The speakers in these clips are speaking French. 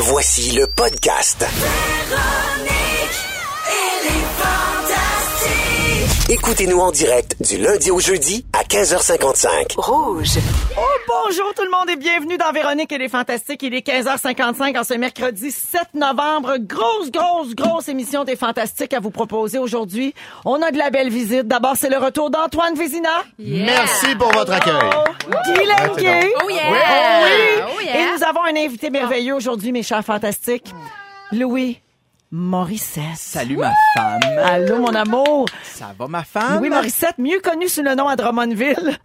Voici le podcast. Écoutez-nous en direct du lundi au jeudi à 15h55. Rouge. Oh, bonjour tout le monde et bienvenue dans Véronique et les Fantastiques. Il est 15h55 en ce mercredi 7 novembre. Grosse, grosse, grosse émission des Fantastiques à vous proposer aujourd'hui. On a de la belle visite. D'abord, c'est le retour d'Antoine Vézina. Merci pour votre accueil. Guy Lenguet. Oh yeah! Oh oui. Oh yeah! Et nous avons un invité merveilleux aujourd'hui, mes chers Fantastiques. Louis Morissette. Salut ma femme. Allô, mon amour. Ça va ma femme? Louis Morissette, mieux connu sous le nom à Drummondville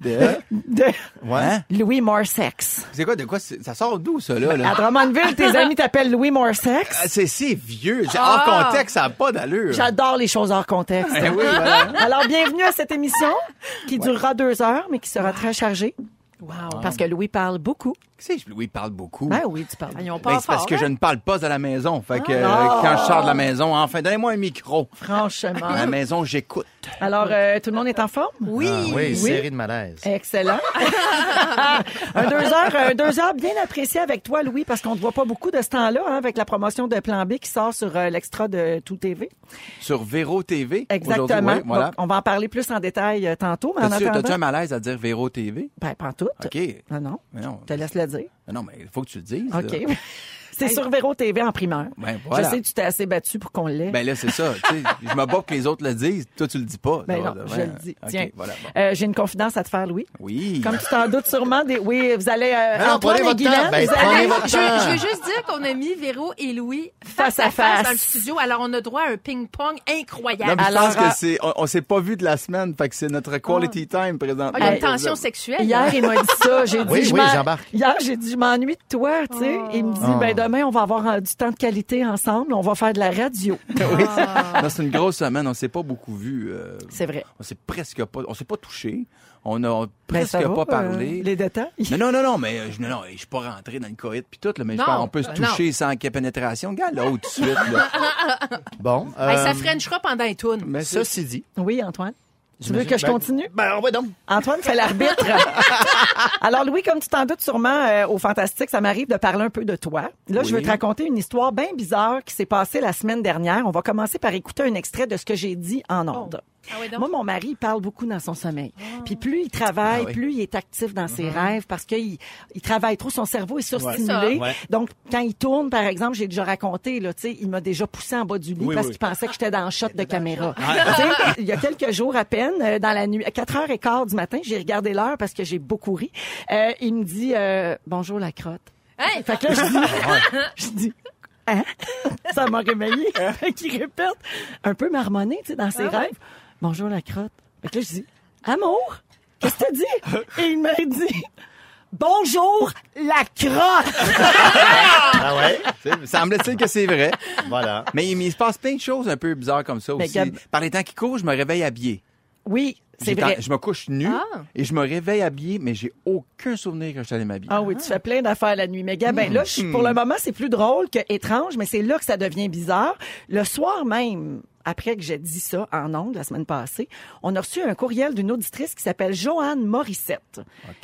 De... de Ouais. Louis Morsex. C'est quoi, de quoi? Ça sort d'où, ça, là? là? À Drummondville, tes amis t'appellent Louis Morsex. Ah, C'est si vieux. C'est Hors Ah. contexte, ça n'a pas d'allure. J'adore les choses hors contexte. Eh oui, voilà. Alors, bienvenue à cette émission qui durera deux heures, mais qui sera très chargée. Wow. Parce que Louis parle beaucoup. Tu sais, Louis parle beaucoup. Ben oui, tu parles. Ils ont Ben, pas c'est parce que hein? je ne parle pas à la maison. Fait que euh, Ah. quand je sors de la maison, enfin, donnez-moi un micro. À Franchement. la maison, j'écoute. Alors, euh, tout le monde est en forme? Oui. Ah oui, série de malaise. Excellent. un deux heures, un deux heures bien apprécié avec toi, Louis, parce qu'on ne te voit pas beaucoup de ce temps-là, hein, avec la promotion de Plan B qui sort sur euh, l'extra de Tout TV. Sur Véro TV. Exactement. aujourd'hui, voilà. Donc, on va en parler plus en détail euh, tantôt, mais en T'as-tu attendant... t'as-tu un malaise à dire Véro TV? Ben, pas en tout. OK. Non, non. Mais non. Je te laisse le dire. Mais non, mais il faut que tu le dises. OK. C'est sur Véro TV en primeur. Ben, voilà. Je sais que tu t'es assez battu pour qu'on l'ait. Ben là, c'est ça. tu sais, je me bats pour que les autres le disent. Toi, tu le dis pas. Ben non, je le dis. Tiens. voilà, bon. Euh, J'ai une confidence à te faire, Louis. Oui. Comme tu t'en doutes sûrement, des... oui, vous allez... Euh, Non, non, Antoine prenez et votre Guylaine, temps. Ben, prenez votre Je, veux- temps. je veux juste dire qu'on a mis Véro et Louis Face face, à à face, face. dans le studio. Alors, on a droit à un ping-pong Non, incroyable. mais je pense euh, que c'est, on, on s'est pas vu de la semaine, fait que c'est notre quality time présent. Ah, il y a une Hey, tension sexuelle. Hier, il m'a dit ça. J'ai dit, Oui, je oui, j'embarque. Hier, j'ai dit, je m'ennuie de toi, tu sais. Il me dit, ben demain, on va avoir euh, du temps de qualité ensemble. On va faire de la radio. Oui. Non, c'est une grosse semaine, on s'est pas beaucoup vu. euh, C'est vrai. on s'est presque pas, on s'est pas touché. On a Ben, presque va, pas euh, parlé. les détails. Mais non, non, non, mais je, non, non, je suis pas rentré dans le coït puis tout, là, mais je pense qu'on peut se non. toucher sans qu'il y ait pénétration. Regarde l'autre tout de suite, là. Bon. Hey, euh, ça frenchera pendant les tunes. Mais c'est- Ceci dit. Oui, Antoine. Tu veux que je Ben, continue? Ben, on va donc. Antoine fait l'arbitre. Alors, Louis, comme tu t'en doutes sûrement euh, au Fantastique, ça m'arrive de parler un peu de toi. Là, je veux te raconter une histoire bien bizarre qui s'est passée la semaine dernière. On va commencer par écouter un extrait de ce que j'ai dit en ondes. Ah oui, donc? Moi, mon mari, il parle beaucoup dans son sommeil. Puis plus il travaille, Ah oui. plus il est actif dans ses rêves parce qu'il il travaille trop. Son cerveau est surstimulé. Ouais. Donc, quand il tourne, par exemple, j'ai déjà raconté, là, tu sais, il m'a déjà poussé en bas du lit Oui, parce oui. qu'il pensait que j'étais dans le shot de caméra. Il y a quelques jours à peine, euh, dans la nuit, à 4h15 du matin, j'ai regardé l'heure parce que j'ai beaucoup ri. Euh, il me dit, euh, bonjour la crotte. Hey, Fait que là, je dis, je dis, hein? Ça m'a réveillé. Fait qu'il répète, un peu marmonné, tu sais, dans ses Ah ouais? rêves. Bonjour la crotte. Fait que là, je dis, amour, qu'est-ce que t'as dit? Et il m'a dit, bonjour la crotte. Ah ouais? c'est- semble-t-il que c'est vrai. voilà. Mais il, mais il se passe plein de choses un peu bizarres comme ça Mais aussi. Gab- Par les temps qui courent, je me réveille habillé. Oui, c'est J'ai vrai. Je me couche nu Ah. et je me réveille habillé, mais j'ai aucun souvenir que je suis allé m'habiller. Ah oui, tu fais plein d'affaires la nuit. Mais gars, ben là, je- pour Hmm. le moment, c'est plus drôle que étrange, mais c'est là que ça devient bizarre. Le soir même, après que j'ai dit ça en ondes la semaine passée, on a reçu un courriel d'une auditrice qui s'appelle Joanne Morissette.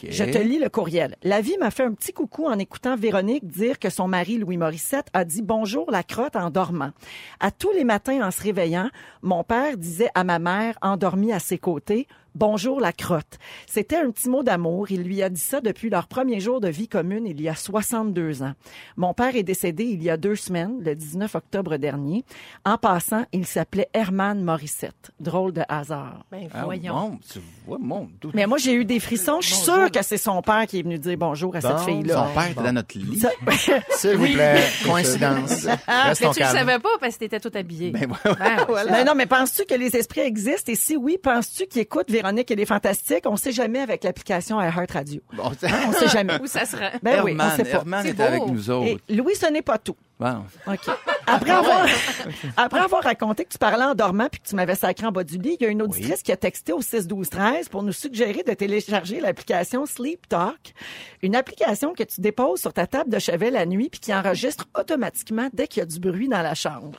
Je te lis le courriel. La vie m'a fait un petit coucou en écoutant Véronique dire que son mari, Louis Morissette, a dit bonjour la crotte en dormant. À tous les matins en se réveillant, mon père disait à ma mère, endormie à ses côtés, Bonjour la crotte. C'était un petit mot d'amour. Il lui a dit ça depuis leur premier jour de vie commune il y a 62 ans. Mon père est décédé il y a deux semaines, le 19 octobre dernier. En passant, il s'appelait Herman Morissette. Drôle de hasard. ben Ah, voyons. bon, tu vois, mon. Mais moi, j'ai eu des frissons. Je suis sûre que c'est son père qui est venu dire bonjour à cette fille-là. Son père était dans notre lit. Ça- S'il vous plaît, coïncidence. Mais Restons tu le calmes. savais pas parce que t'étais tout habillé. Ben, ouais, Ben, Mais non, mais penses-tu que les esprits existent? Et si oui, penses-tu qu'ils écoutent Véronique et les Fantastiques? On sait jamais avec l'application Heart Radio. Bon, c'est- On sait jamais. Où ça se rend? Ben oui, on Herman, sait pas. Herman avec nous Et autres. Louis, ce n'est pas tout. Bon. OK. Après avoir, après avoir raconté que tu parlais en dormant puis que tu m'avais sacré en bas du lit, il y a une auditrice qui a texté au 6 12 13 pour nous suggérer de télécharger l'application Sleep Talk, une application que tu déposes sur ta table de chevet la nuit puis qui enregistre automatiquement dès qu'il y a du bruit dans la chambre.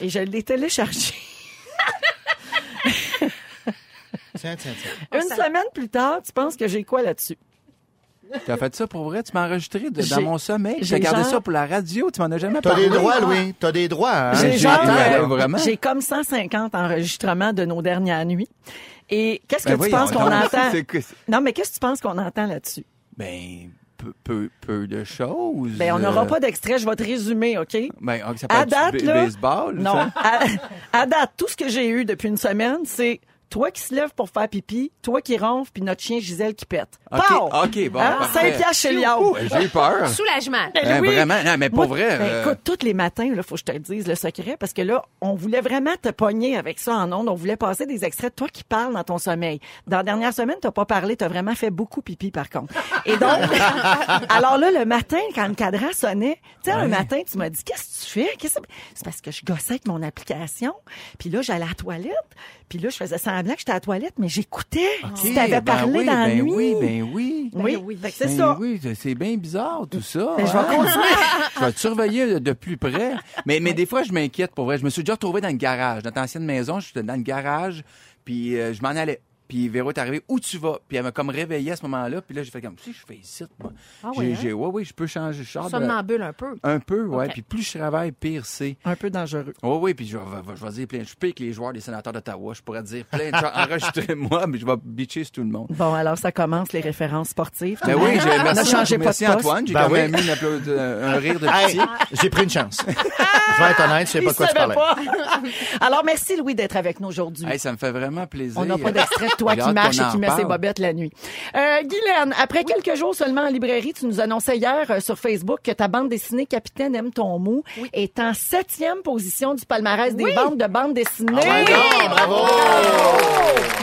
Et je l'ai téléchargée. Tiens, tiens, tiens. Une semaine plus tard, tu penses que j'ai quoi là-dessus? Tu as fait ça pour vrai? Tu m'as enregistré de- dans mon sommeil. j'ai gardé genre- ça pour la radio? Tu m'en as jamais T'as parlé? des droits, Louis. T'as des droits, hein? J'ai genre, euh, comme 150 enregistrements de nos dernières nuits. Et qu'est-ce que Ben tu voyons penses qu'on entend? Que- Non, mais qu'est-ce que tu penses qu'on entend là-dessus? Ben, peu, peu, peu de choses. Ben, on n'aura euh, pas d'extrait, je vais te résumer, OK? Ben, ça peut À être date, là, baseball. Non, ça? à, à date, tout ce que j'ai eu depuis une semaine, c'est toi qui se lève pour faire pipi, toi qui ronfle, puis notre chien Gisèle qui pète. OK, Pow! OK, bon, Hein? parfait. 5 piastres chez Liao. J'ai eu peur. Soulagement. Ben, oui. Vraiment, non, mais pour Moi, vrai. ben, euh, écoute, tous les matins, il faut que je te le dise, le secret, parce que là, on voulait vraiment te pogner avec ça en ondes. On voulait passer des extraits de toi qui parles dans ton sommeil. Dans la dernière semaine, t'as pas parlé, t'as vraiment fait beaucoup pipi, par contre. Et donc, alors là, le matin, quand le cadran sonnait, tu sais, un matin, tu m'as dit, qu'est-ce que tu fais? Qu'est-ce que- C'est? Parce que je gossais avec mon application, puis là, j'allais à la toilette, puis là, je faisais semblant que j'étais à la toilette, mais j'écoutais. Tu t'avais ben parlé oui, dans la ben nuit. Oui, ben oui. oui, oui. Fait que c'est Ben ça. Oui, c'est- bien bizarre tout ça. Ben, je vais hein? continuer. je vais te surveiller de, de plus près. Mais, mais des fois, je m'inquiète pour vrai. Je me suis déjà retrouvé dans le garage. Dans ta ancienne maison, j'étais dans le garage, puis euh, je m'en allais. Puis Véro est arrivée, où tu vas? Puis elle m'a comme réveillé à ce moment-là. Puis là, j'ai fait comme, si je fais ici, moi. Ah j'ai, ouais, hein? j'ai- ouais, oui, je peux changer. De- Somnambule un peu. Un peu, ouais. Ok. Puis plus je travaille, pire c'est. Un peu dangereux. Oh oui, puis je vais, je vais dire plein. Je suis pire que les joueurs des sénateurs d'Ottawa. Je pourrais dire plein de choses. Enregistrez-moi, mais je vais bitcher sur tout le monde. Bon, alors ça commence les références sportives. Ben oui, j'ai, merci, Ne changez pas merci de poste. Antoine. J'ai Ben quand même oui. applaudi- euh, un rire de Hey, pitié. j'ai pris une chance. je vais être honnête, je sais pas Il de quoi tu parlais. pas. Alors, merci Louis d'être avec nous aujourd'hui. Hey, ça me fait vraiment plaisir. On n'a pas d'extrait de toi qui hâte marche qu'on et qui met ses bobettes la nuit. Euh, Guylaine, après quelques jours seulement en librairie, tu nous annonçais hier euh, sur Facebook que ta bande dessinée Capitaine aime ton mou est en septième position du palmarès des ventes de bandes dessinées. Ah, bravo!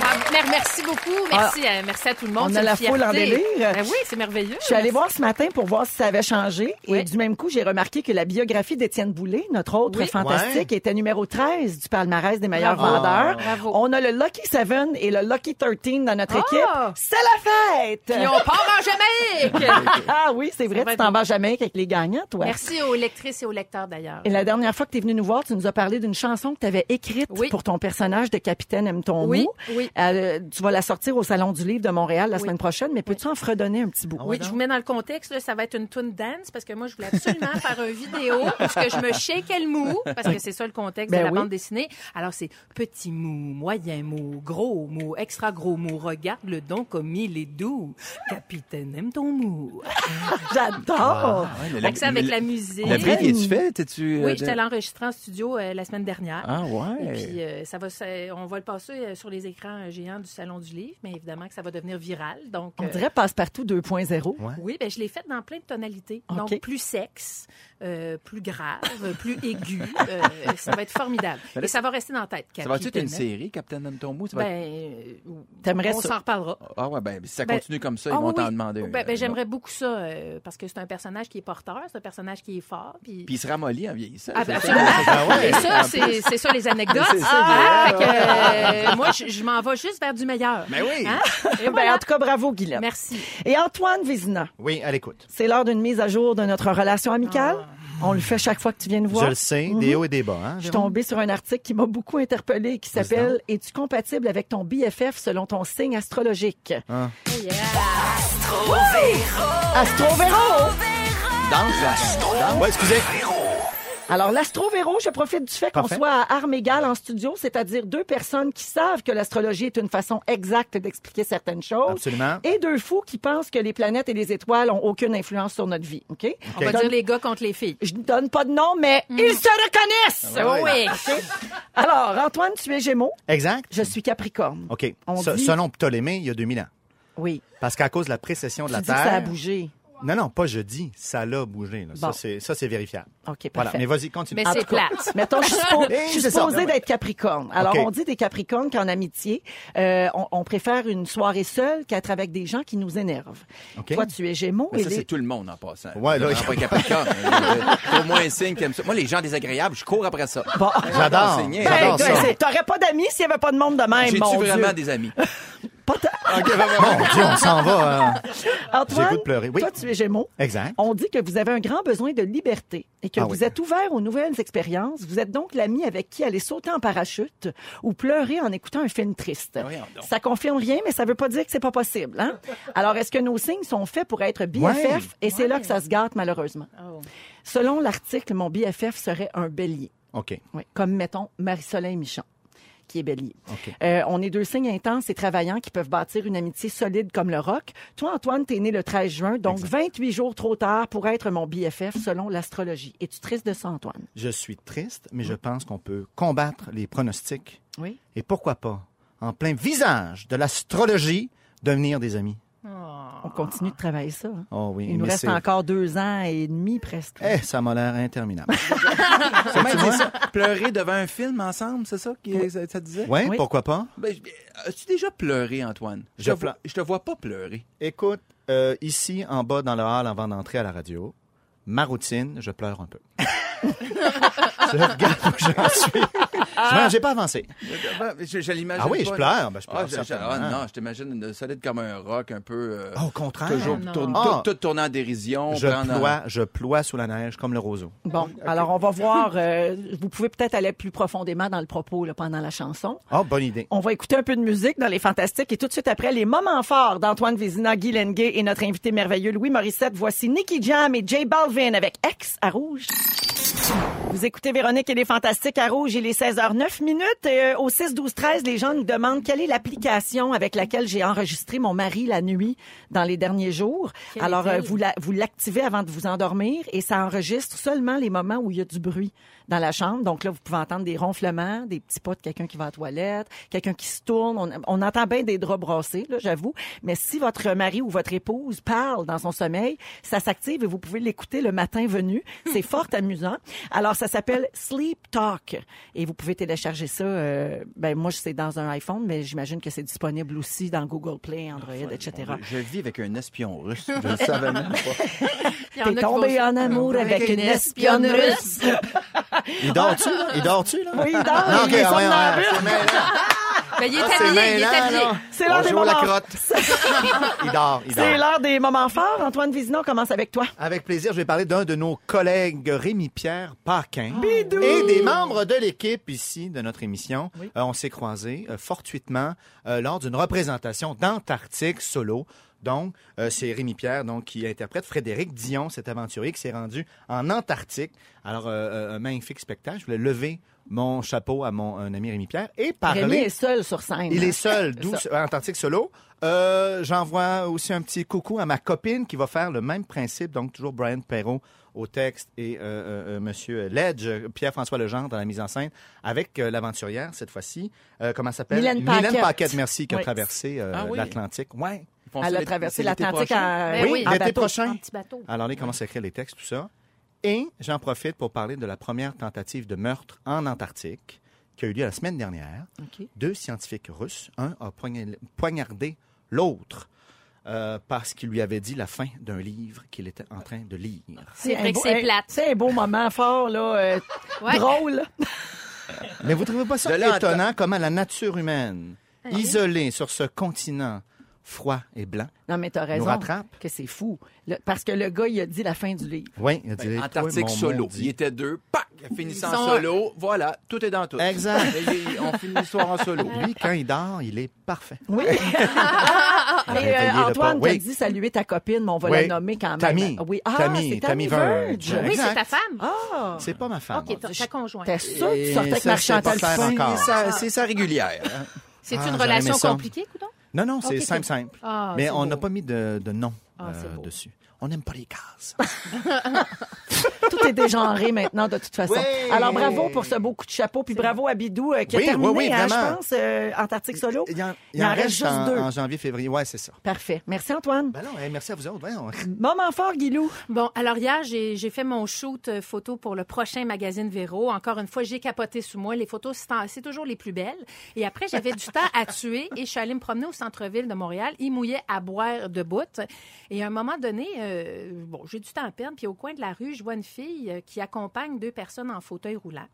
Ah, mer- Merci beaucoup. Merci, euh, merci à tout le monde. On C'est a la foule en fierté. délire. Ben oui, c'est merveilleux. Je suis allée voir ce matin pour voir si ça avait changé. Et du même coup, j'ai remarqué que la biographie d'Étienne Boulay, notre autre Oui. fantastique, Ouais. était numéro 13 du palmarès des meilleurs Bravo. vendeurs. Bravo. On a le Lucky 7 et le Lucky 13 dans notre Ah! équipe. C'est la fête! Puis on part en Jamaïque. Ah oui, c'est vrai, tu t'en vas jamais avec les gagnants, toi. Merci aux lectrices et aux lecteurs d'ailleurs. Et la dernière fois que tu es venu nous voir, tu nous as parlé d'une chanson que tu avais écrite Oui. pour ton personnage de Capitaine Aime ton Oui, mou. oui. Euh, tu vas la sortir au Salon du Livre de Montréal la Oui. semaine prochaine, mais peux-tu en fredonner un petit bout? Oui, je vous mets dans le contexte, là, ça va être une tune dance parce que moi, je voulais absolument faire une vidéo parce que je me shakeais le mou parce que c'est ça le contexte Ben de la bande dessinée. Alors, c'est petit mou, moyen mou, gros mou, extra gros mou. Regarde le don comme il est doux. Capitaine, aime ton mou. J'adore! Ouais, Fait que ça avec la musique. La dirait brique, une- es-tu fait? T'es-tu, euh, Oui, de- j'étais allée enregistrer en studio euh, la semaine dernière. Ah ouais. Et puis, euh, ça va, ça- on va le passer euh, sur les écrans euh, géants du Salon du Livre, mais évidemment que ça va devenir viral. Donc, On euh, dirait Passe-Partout 2.0. oui, ben, je l'ai fait dans plein de tonalités. Donc, plus sexe, euh, plus grave, euh, plus aigu. Euh, ça va être formidable. Et ça va rester dans la tête. ça va-tu être une Capitaine. série, Captain? Ça va Ben, être- on s'en reparlera. Ah ouais, ben, si ça Ben, continue comme ça, Ah ils vont oui, t'en demander. Ben, ben, J'aimerais beaucoup ça euh, parce que c'est un personnage qui est porteur, c'est un personnage qui est fort. Puis... Puis il se ramollit en vieillissant. Ah, c'est ben, ça? absolument. Et ça, c'est c'est ça les anecdotes. C'est ça, Ah, fait que, euh, moi, je, je m'en vais juste vers du meilleur. Ben oui. Hein? Et Ben, voilà. en tout cas, bravo, Guylaine. Merci. Et Antoine Vézina, Oui, à l'écoute. c'est l'heure d'une mise à jour de notre relation amicale. On le fait chaque fois que tu viens nous voir. Je le sais, des hauts et des bas. Hein, Je suis Véro? tombée sur un article qui m'a beaucoup interpellée qui s'appelle Es-tu compatible avec ton BFF selon ton signe astrologique? Ah. Oh, yeah. Astro-Véro! Danse, la- danse. Ouais, excusez. Alors, l'astro-véro, je profite du fait qu'on soit à armes égales en studio, c'est-à-dire deux personnes qui savent que l'astrologie est une façon exacte d'expliquer certaines choses. Absolument. Et deux fous qui pensent que les planètes et les étoiles ont aucune influence sur notre vie. OK? On va dire les gars contre les filles. Je ne donne pas de nom, mais Mm. ils se reconnaissent! Oh oui. Alors, Antoine, tu es Gémeaux. Exact. Je suis Capricorne. OK. On Se- dit- Selon Ptolémée, il y a 2000 ans. Oui. Parce qu'à cause de la précession de Tu la dis que Terre. ça a bougé. Non, non, pas je dis. Ça l'a bougé. là. Bon. Ça, c'est- Ça, c'est vérifiable. OK, parfait. Voilà. Mais vas-y, continue. Mais En c'est tout cas, plate. Mettons, je suis, suppo- Eh, je suis ça, supposée ben d'être Capricorne. Alors, OK. on dit des Capricornes qu'en amitié, euh, on, on préfère une soirée seule qu'être avec des gens qui nous énervent. OK. Toi, tu es Gémeaux. Mais et ça, les- c'est tout le monde en passant. Ouais, là, vraiment pas Capricorne. Pour moi, un signe qui aime ça. Moi, les gens désagréables, je cours après ça. Bon. J'adore. Ben, J'adore ben, ça. T'aurais pas d'amis s'il y avait pas de monde de même, J'ai-tu vraiment des amis? Pas tant. Mon Dieu, on s'en va. euh. Antoine, de pleurer. Oui. toi, tu es Gémeaux. Exact. On dit que vous avez un grand besoin de liberté et que Ah vous oui. êtes ouvert aux nouvelles expériences. Vous êtes donc l'ami avec qui aller sauter en parachute ou pleurer en écoutant un film triste. Ça confirme rien, mais ça veut pas dire que c'est pas possible. Hein? Alors, est-ce que nos signes sont faits pour être BFF? Ouais. Et c'est là que ça se gâte, malheureusement. Oh. Selon l'article, mon BFF serait un bélier. OK. Oui, comme, mettons, Marie-Soleil Michon, qui est bélier. Euh, on est deux signes intenses et travaillants qui peuvent bâtir une amitié solide comme le rock. Toi, Antoine, t'es né le 13 juin, donc 28 jours trop tard pour être mon BFF selon l'astrologie. Es-tu triste de ça, Antoine? Je suis triste, mais je pense qu'on peut combattre les pronostics Oui. et pourquoi pas, en plein visage de l'astrologie, devenir des amis. On continue de travailler ça. hein. Oh oui. Il nous reste c'est- encore deux ans et demi presque. Eh, ça m'a l'air interminable. Dit ça? Pleurer devant un film ensemble, c'est ça que ça, ça disait? ouais, Oui. pourquoi pas? Ben, je- As-tu déjà pleuré, Antoine? Je te vois, pleure. je te vois pas pleurer. Écoute, euh, ici, en bas, dans le hall, avant d'entrer à la radio, ma routine, je pleure un peu. je regarde où j'en suis. Je- J'ai pas avancé. Je, je l'imagine Ah oui, pas. je pleure. Ben, je pleure Ah, je- je- certainement. ah, non, je t'imagine une solide comme un rock, un peu... euh, Ah, au contraire. toujours non. tourne- Ah. tout, tout tourné en dérision. Je prendre ploie, je ploie sous la neige comme le roseau. Bon, alors on va voir. euh, vous pouvez peut-être aller plus profondément dans le propos là, pendant la chanson. Oh, bonne idée. On va écouter un peu de musique dans les Fantastiques et tout de suite après, les moments forts d'Antoine Vézina, Guy Lenguet et notre invité merveilleux Louis Morissette. Voici Nicky Jam et J Balvin avec X à Rouge. Vous écoutez Véronique et les Fantastiques à Rouge, il est 16h09 minutes. Euh, au 6 12 13, les gens nous demandent quelle est l'application avec laquelle j'ai enregistré mon mari la nuit dans les derniers jours. Quelle Alors, euh, est-elle? vous la- vous l'activez avant de vous endormir et ça enregistre seulement les moments où il y a du bruit dans la chambre. Donc là, vous pouvez entendre des ronflements, des petits pas de quelqu'un qui va à la toilette, quelqu'un qui se tourne. On, on entend bien des draps brassés, là, j'avoue. Mais si votre mari ou votre épouse parle dans son sommeil, ça s'active et vous pouvez l'écouter le matin venu. C'est fort amusant. Alors, ça s'appelle Sleep Talk. Et vous pouvez télécharger ça. euh, ben, moi, c'est dans un iPhone, mais j'imagine que c'est disponible aussi dans Google Play, Android, etc. Je vis avec un espion russe. Je le savais même pas. T'es tombé en amour avec, Avec une une espionne espionne russe. Il dort-tu, là? Il dort-tu, là? Oui, il dort. Ah, il est ah, c'est mêlant. Ben, il est Ah, c'est habillé, il est habillé. là. C'est l'heure On des joue à la moments. crotte. il dort, il C'est dort. l'heure des moments forts. Antoine Vézina, on commence avec toi. Avec plaisir, je vais parler d'un de nos collègues, Rémi-Pierre Paquin, et des membres de l'équipe ici de notre émission. Euh, on s'est croisés euh, fortuitement euh, lors d'une représentation d'Antarctique solo. Donc, euh, c'est Rémi Pierre donc qui interprète Frédéric Dion, cet aventurier qui s'est rendu en Antarctique. Alors, euh, euh, un magnifique spectacle. Je voulais lever mon chapeau à mon un ami Rémi Pierre et parler. Rémi est seul sur scène. Il est seul, d'où. Antarctique solo. Euh, J'envoie aussi un petit coucou à ma copine qui va faire le même principe, donc toujours Brian Perrault au texte et euh, euh, euh, Monsieur Ledge, Pierre-François Legendre dans la mise en scène, avec euh, l'aventurière cette fois-ci. Euh, comment elle s'appelle? Mylène Paquette. Paquette, merci, qui a Oui. traversé euh, Ah oui. l'Atlantique. Ouais. Elle a traversé l'Atlantique en, Ben oui, en l'été bateau. prochain? Un petit bateau. Alors, il commence à écrire les textes, tout ça? Et j'en profite pour parler de la première tentative de meurtre en Antarctique qui a eu lieu la semaine dernière. Deux scientifiques russes, un a poigna- poignardé l'autre euh, parce qu'il lui avait dit la fin d'un livre qu'il était en train de lire. C'est un vrai que c'est plate. C'est un beau moment fort, là, euh, Ouais. drôle. Mais vous trouvez pas ça là à étonnant comment la nature humaine, isolée sur ce continent froid et blanc, Non, mais t'as raison. rattrape. Que c'est fou. Le- parce que le gars, il a dit la fin du livre. oui, il a dit, Ben, Antarctique solo. Il était deux. Pac! Finissant en solo. Voilà. Tout est dans tout. Exact. Et on finit l'histoire en solo. Lui, quand il dort, il est parfait. Oui. Et euh, Antoine t'a Oui. dit saluer ta copine, mais on va Oui. la nommer quand même. Tammy. Oui. Ah, Tammy. Verge. Verge. Oui, c'est ta femme. Ah. C'est pas ma femme. OK, ta, conjointe. T'es sûr que tu sortais avec ça, Marc-Chantal c'est sa- régulière. hein. C'est Ah, une j'aurais relation compliquée, coudon? Non, non, c'est simple, simple. Ah, Mais on n'a pas mis de, de nom Ah, euh, dessus. On n'aime pas les cases. Tout est dégenré maintenant, de toute façon. Oui. Alors, bravo pour ce beau coup de chapeau, puis bravo à Bidou, euh, qui Oui, a terminé, oui, oui, hein, je pense, euh, Antarctique Solo. Il y en, Il en reste juste en, deux. en janvier, février. Ouais, c'est ça. Parfait. Merci, Antoine. Ben non, hey, merci à vous autres. Voyons. Moment fort, Guilou. Bon, alors hier, j'ai fait mon shoot euh, photo pour le prochain magazine Véro. Encore une fois, j'ai capoté sous moi. Les photos, c'est toujours les plus belles. Et après, j'avais du temps à tuer et je suis allée me promener au centre-ville de Montréal. Il mouillait à boire de bout. Et à un moment donné, euh, bon, j'ai du temps à perdre. Puis au coin de la rue, je vois une fille euh, qui accompagne deux personnes en fauteuil roulant.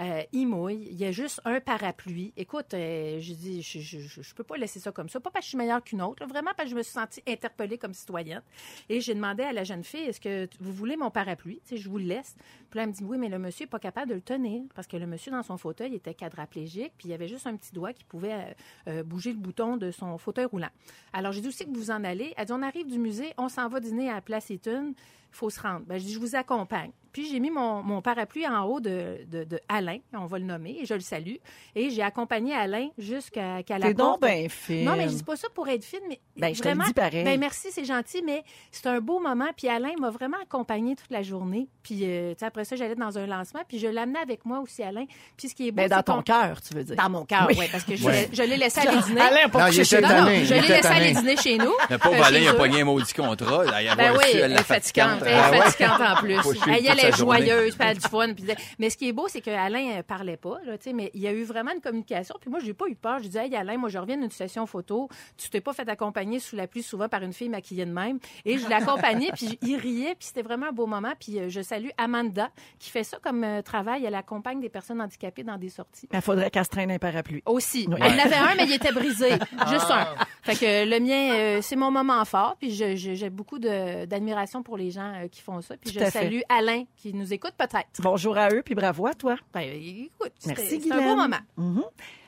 Euh, il mouille, il y a juste un parapluie. Écoute, euh, je dis, je, je, je, peux pas laisser ça comme ça. Pas parce que je suis meilleure qu'une autre, vraiment parce que je me suis sentie interpellée comme citoyenne. Et j'ai demandé à la jeune fille, est-ce que vous voulez mon parapluie? Je vous le laisse. Puis là, elle me dit, oui, mais le monsieur n'est pas capable de le tenir parce que le monsieur dans son fauteuil était quadraplégique, puis il y avait juste un petit doigt qui pouvait euh, euh, bouger le bouton de son fauteuil roulant. Alors, j'ai dit aussi que vous en allez. Elle dit, on arrive du musée, on s'en va dîner à Place Eaton, il faut se rendre. Ben, je dis, je vous accompagne. Puis j'ai mis mon, mon parapluie en haut de, de, de Alain, on va le nommer, et je le salue. Et j'ai accompagné Alain jusqu'à qu'à la T'es donc porte. ben fine. Non, mais je dis pas ça pour être fine, mais Ben, je te le dis pareil. Ben, merci, c'est gentil, mais c'est un beau moment. Puis Alain m'a vraiment accompagné toute la journée. Puis euh, après ça, j'allais dans un lancement, puis je l'amenais avec moi aussi, Alain. Puis ce qui est beau, Ben, dans ton cœur, tu veux dire. Dans mon cœur, oui, Oui. parce que je, Ouais. je l'ai laissé aller dîner. Alain, pas Non, coucher il chez était non, non, tanné, je l'ai laissé aller dîner chez nous. Le pauvre Euh, Alain, il a eux. pogné un maudit contrat. Il a Ben oui, la est fatigante. Fatigante. Elle est Ah ouais? fatigante en plus. Elle, est joyeuse, puis elle a du fun. puis- Mais ce qui est beau, c'est qu'Alain ne parlait pas, là, mais il y a eu vraiment une communication. Puis moi, j'ai pas eu peur. Je disais, hey, Alain, moi, je reviens d'une session photo. Tu t'es pas fait accompagner sous la pluie souvent par une fille maquillée de même. Et je l'accompagnais, puis il riait, puis c'était vraiment un beau moment. Puis euh, je salue Amanda, qui fait ça comme euh, travail. Elle accompagne des personnes handicapées dans des sorties. Il faudrait qu'elle se traîne un parapluie. Aussi. Oui. Elle en avait un, mais il était brisé. Juste un. Fait que le mien, euh, c'est mon moment fort. Puis je- je- j'ai beaucoup d'admiration pour les gens euh, qui font ça. Puis Tout je fait. salue Alain, qui nous écoute peut-être. Bonjour à eux, puis bravo à toi. Ben, écoute, Merci, c'est un beau moment. Mhm.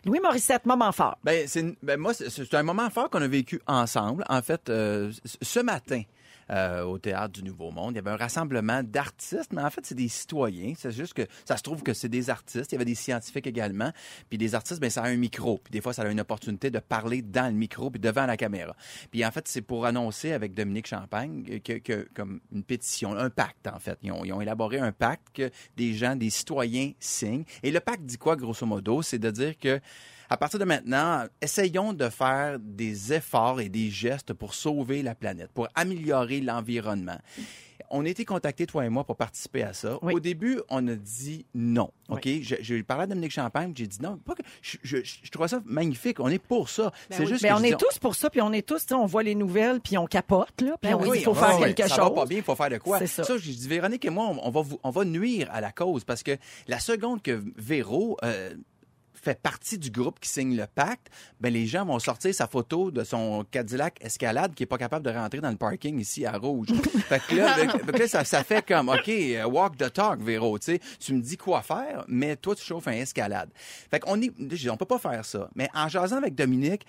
Louis Morissette, moment fort. Ben, c'est ben, moi, c'est- c'est un moment fort qu'on a vécu ensemble. En fait, euh, ce matin, euh, au Théâtre du Nouveau Monde, il y avait un rassemblement d'artistes, mais en fait, c'est des citoyens. C'est juste que ça se trouve que c'est des artistes. Il y avait des scientifiques également. Puis des artistes, ben, ça a un micro. Puis des fois, ça a une opportunité de parler dans le micro puis devant la caméra. Puis en fait, c'est pour annoncer avec Dominique Champagne que, que- comme une pétition, un pacte, en fait. Ils ont, ils ont élaboré un pacte que des gens, des citoyens signent. Et le pacte dit quoi, grosso modo? C'est de dire que à partir de maintenant, essayons de faire des efforts et des gestes pour sauver la planète, pour améliorer l'environnement. On a été contactés, toi et moi, pour participer à ça. Oui. Au début, on a dit non. OK? Je- J'ai parlé à Dominique Champagne, j'ai dit non. Pas que, je, je, je trouve ça magnifique. On est pour ça. C'est oui. juste Ben, que on je est dis, tous pour ça, puis on est tous, on voit les nouvelles, puis on capote, là, puis Ben on oui, dit, il faut faire quelque ça chose. va pas bien, il faut faire de quoi? C'est ça. je dis, Véronique et moi, on, on va, vous- on va nuire à la cause parce que la seconde que Véro euh, fait partie du groupe qui signe le pacte, ben les gens vont sortir sa photo de son Cadillac Escalade qui est pas capable de rentrer dans le parking ici à Rouge. fait que là, fait que là, ça, ça fait comme, OK, euh, walk the talk, Véro, tu sais, tu me dis quoi faire, mais toi, tu chauffes un Escalade. Fait qu'on est, on peut pas faire ça. Mais en jasant avec Dominique,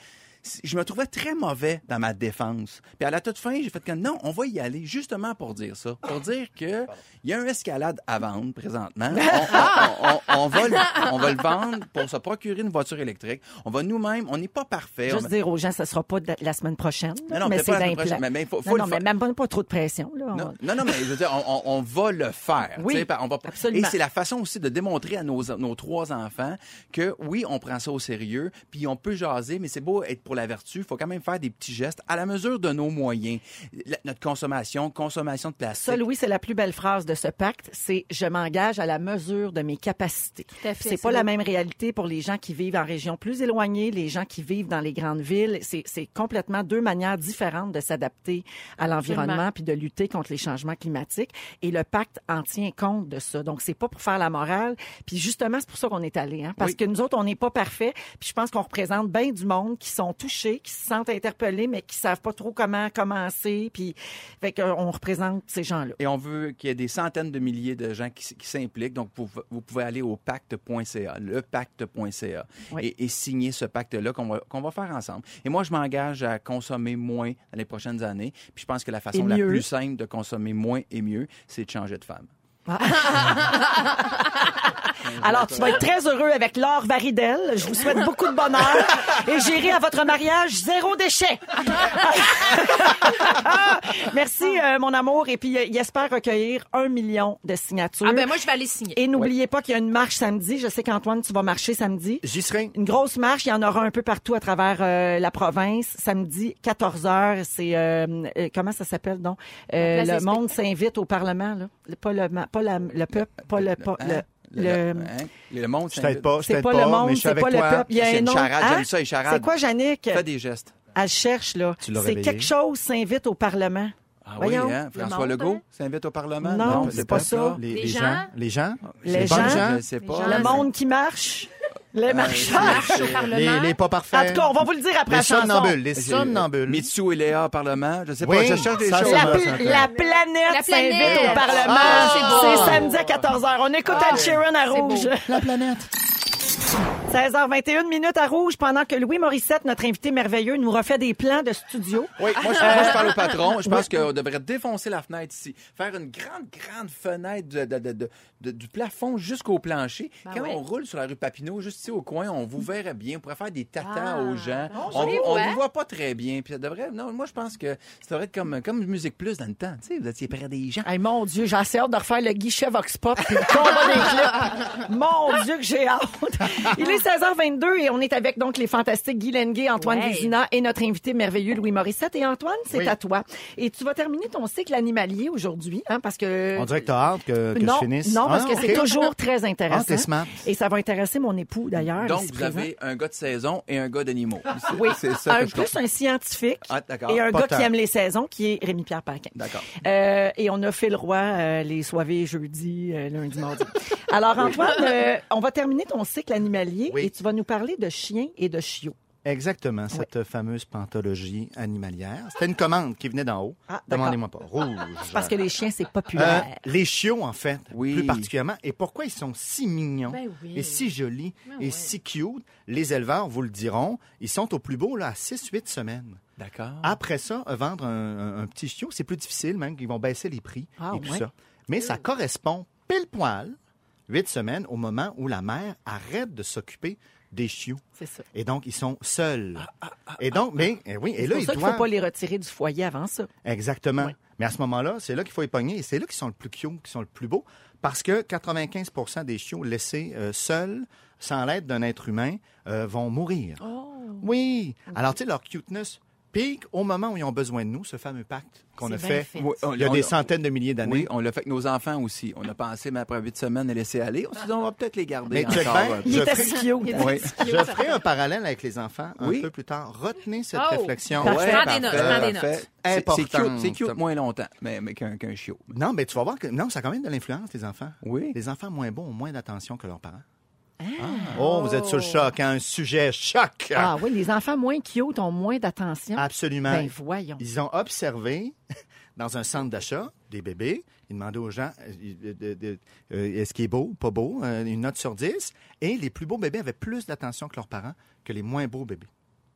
je me trouvais très mauvais dans ma défense. Puis à la toute fin, j'ai fait que non, on va y aller justement pour dire ça. Pour dire que il y a un escalade à vendre présentement. On, on- on- on va le, on va le vendre pour se procurer une voiture électrique. On va nous-mêmes, on n'est pas parfait. Juste dire aux gens, ça sera pas de- la semaine prochaine, Non, non, mais c'est plan. mais- mais faut- faut non, non, mais même pas, trop de pression, là. Non, non, non, mais je veux dire, on, va le faire. Oui, on va, absolument. Et c'est la façon aussi de démontrer à nos, nos trois enfants que oui, on prend ça au sérieux, puis on peut jaser, mais c'est beau être pour la vertu. Il faut quand même faire des petits gestes à la mesure de nos moyens. La- notre consommation, consommation de plastique. Ça, Louis, c'est la plus belle phrase de ce pacte. C'est je m'engage à la mesure de mes capacités. à fait, C'est pas la même réalité pour les gens qui vivent en régions plus éloignées, les gens qui vivent dans les grandes villes. C'est complètement deux manières différentes de s'adapter à l'environnement puis de lutter contre les changements climatiques. Et le pacte en tient compte de ça. Donc, c'est pas pour faire la morale. Puis justement, c'est pour ça qu'on est allé. Hein? Parce Oui. que nous autres, on n'est pas parfaits. Puis je pense qu'on représente bien du monde qui sont touchés, qui se sentent interpellés, mais qui savent pas trop comment commencer. Puis, fait qu'on représente ces gens-là. Et on veut qu'il y ait des centaines de milliers de gens qui, s'impliquent. Donc, vous, vous pouvez aller au pacte.ca, lepacte.ca, Oui. et, et signer ce pacte-là qu'on va, qu'on va faire ensemble. Et moi, je m'engage à consommer moins dans les prochaines années. Puis je pense que la façon la plus simple de consommer moins et mieux, c'est de changer de femme. Alors, tu vas être très heureux avec Laure Varidel. Je vous souhaite beaucoup de bonheur et j'irai à votre mariage zéro déchet. Merci, euh, mon amour. Et puis, euh, il espère recueillir un million de signatures. Ah ben moi, je vais aller signer. Et n'oubliez pas qu'il y a une marche samedi. Je sais qu'Antoine, tu vas marcher samedi. J'y serai. Une grosse marche, il y en aura un peu partout à travers euh, la province. Samedi, 14 heures, c'est comment ça s'appelle donc? Euh, Le monde s'invite au Parlement là, Le- pas le pas la- le peuple, pas le pas le, Hein? le- hein? Le monde, Je t'aide pas, je c'est t'aide pas, pas, le monde, c'est pas le peuple. Il y a un une nom. charade, Hein? j'aime ça, les charades. C'est quoi, Jannick? Fais des gestes. Elle cherche, là. C'est quelque chose s'invite au Parlement. Ah oui, Voyons, hein? le François Legault hein? s'invite au Parlement? Non, c'est pas ça. Les, Les les gens? gens? Les gens? Les bonnes gens? Je sais pas. gens? Le monde qui marche? Les marcheurs. Marche au Parlement. Les, les pas En parfaits. tout cas, on va vous le dire après les la chanson. somnambules. Les somnambules. Mitsu et Léa au Parlement. Je sais Oui, pas, je cherche des ça, choses. La, pl- planète La s'invite planète. au Parlement. Ah, c'est samedi à 14h. On écoute Ed Sheeran à Rouge. La planète. 16h21 minutes à Rouge pendant que Louis Morissette, notre invité merveilleux, nous refait des plans de studio. Oui, moi je, moi, je parle au patron. Je pense qu'on devrait défoncer la fenêtre ici. Faire une grande, grande fenêtre de- de- de- du plafond jusqu'au plancher. Ben Quand on roule sur la rue Papineau, juste ici au coin, on vous verrait bien. On pourrait faire des tatas Ah. aux gens. On vois. vous voit pas très bien. Puis ça devrait. Non, moi je pense que ça devrait être comme, comme Musique Plus dans le temps. Tu sais, vous étiez près des gens. Hey, mon Dieu, j'ai assez hâte de refaire le guichet Vox Pop puis le combat des clips. Mon Dieu, que j'ai hâte. Il est 16h22 et on est avec donc les fantastiques Guy Lenguet, Antoine Ouais. Vézina et notre invité merveilleux Louis Morissette. Et Antoine, c'est Oui. à toi. Et tu vas terminer ton cycle animalier aujourd'hui, hein, parce que... On dirait que t'as hâte que, que non, je finisse. non, parce Ah, que c'est toujours très intéressant. Ah. Et ça va intéresser mon époux, d'ailleurs. Donc vous présent. avez un gars de saison et un gars d'animaux. Oui, c'est ça un que plus un scientifique Ah, d'accord. et un Pas gars tant. qui aime les saisons, qui est Rémi-Pierre Paquin. D'accord. Euh, et on a fait le roi euh, les soirées jeudi, euh, lundi, mardi. Alors, Antoine, euh, on va terminer ton cycle animalier Oui. et tu vas nous parler de chiens et de chiots. Exactement, cette fameuse panthologie animalière. C'était une commande qui venait d'en haut. Ah, d'accord. Demandez-moi pas. Rouge. Parce que les chiens, c'est Euh, populaire. les chiots, en fait, Oui. plus particulièrement. Et pourquoi ils sont si mignons Ben oui. et si jolis Ben et si cute? Les éleveurs vous le diront, ils sont au plus beau là, à 6-8 semaines. D'accord. Après ça, euh, vendre un, un- un petit chiot, c'est plus difficile, même qu'ils vont baisser les prix Ah, et tout ouais. ça. Mais ça correspond pile poil, 8 semaines, au moment où la mère arrête de s'occuper des chiots. c'est ça. Et donc, ils sont seuls. et donc, mais, eh oui, et C'est là, pour ils ça qu'il doivent... faut pas les retirer du foyer avant ça. Exactement. Mais à ce moment-là, c'est là qu'il faut y pogner et c'est là qu'ils sont le plus cute, qui sont le plus beaux, parce que 95% des chiots laissés euh, seuls, sans l'aide d'un être humain, euh, vont mourir. Oh. Oui. Alors, tu sais, leur cuteness pique au moment où ils ont besoin de nous, ce fameux pacte qu'on a bien fait, fait. Oui, on- il y a on- des centaines de milliers d'années. Oui, on l'a fait avec nos enfants aussi. On a pensé, mais après huit semaines, les laisser aller. On s'est dit, on va peut-être les garder Mais encore. Il Je était ferai-. Je ferai un parallèle avec les enfants un Oui. peu plus tard. Retenez cette Oh. réflexion. Ouais, Prends des notes, prends des notes. C'est- cute, c'est cute moins longtemps, mais, mais qu'un qu'un chiot. Non, mais tu vas voir que non, ça a quand même de l'influence, les enfants. Oui. Les enfants moins bons ont moins d'attention que leurs parents. Oh, vous êtes sur le choc, hein? un sujet choc. Ah oui, les enfants moins cute ont moins d'attention. Absolument. Ben voyons. Ils ont observé dans un centre d'achat des bébés. Ils demandaient aux gens euh, de- euh, est-ce qu'il est beau, pas beau, euh, une note sur 10. Et les plus beaux bébés avaient plus d'attention que leurs parents que les moins beaux bébés.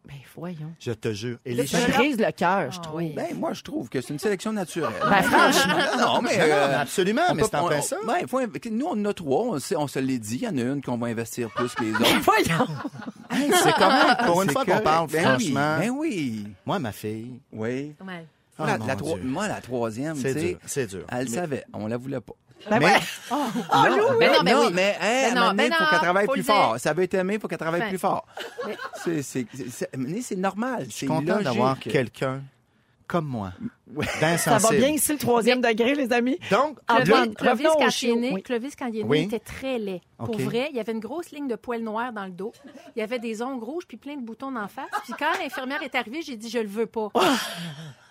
Ben voyons. Je te jure. Et les ça me chiens- brise le cœur, je Ah trouve. oui. Ben, moi, je trouve que c'est une sélection naturelle. Ben, franchement. non, mais. Non, euh, absolument, on mais c'est en ça. ben, il faut inv- nous, on en a trois. On, se l'est dit. Il y en a une qu'on va investir plus que les autres. Voyons. Hey, c'est correct. Pour une fois qu'on parle Ben franchement. Oui, ben oui. Moi, ma fille, Oui. Ouais. Oh, la, Dieu. moi, la troisième, tu c'est sais, dur. C'est dur. elle Mais- savait. On la voulait pas. Ben Mais- ouais. non, Ben non, ben oui. mais hey, Ben à un non, donné, ben faut non, qu'elle travaille faut plus fort. Ça veut être aimé, faut qu'elle travaille Enfin. plus fort. Mais- C'est, c'est, c'est, c'est- mais c'est normal. Je suis content d'avoir quelqu'un comme moi, Ça d'insensible. va bien ici, le troisième degré, les amis. Donc, Clovis, Clovis, quand il est né. Clovis, quand il est né, Oui. il était très laid. Pour vrai, il y avait une grosse ligne de poils noirs dans le dos. Il y avait des ongles rouges puis plein de boutons en face. Puis quand l'infirmière est arrivée, j'ai dit je le veux pas.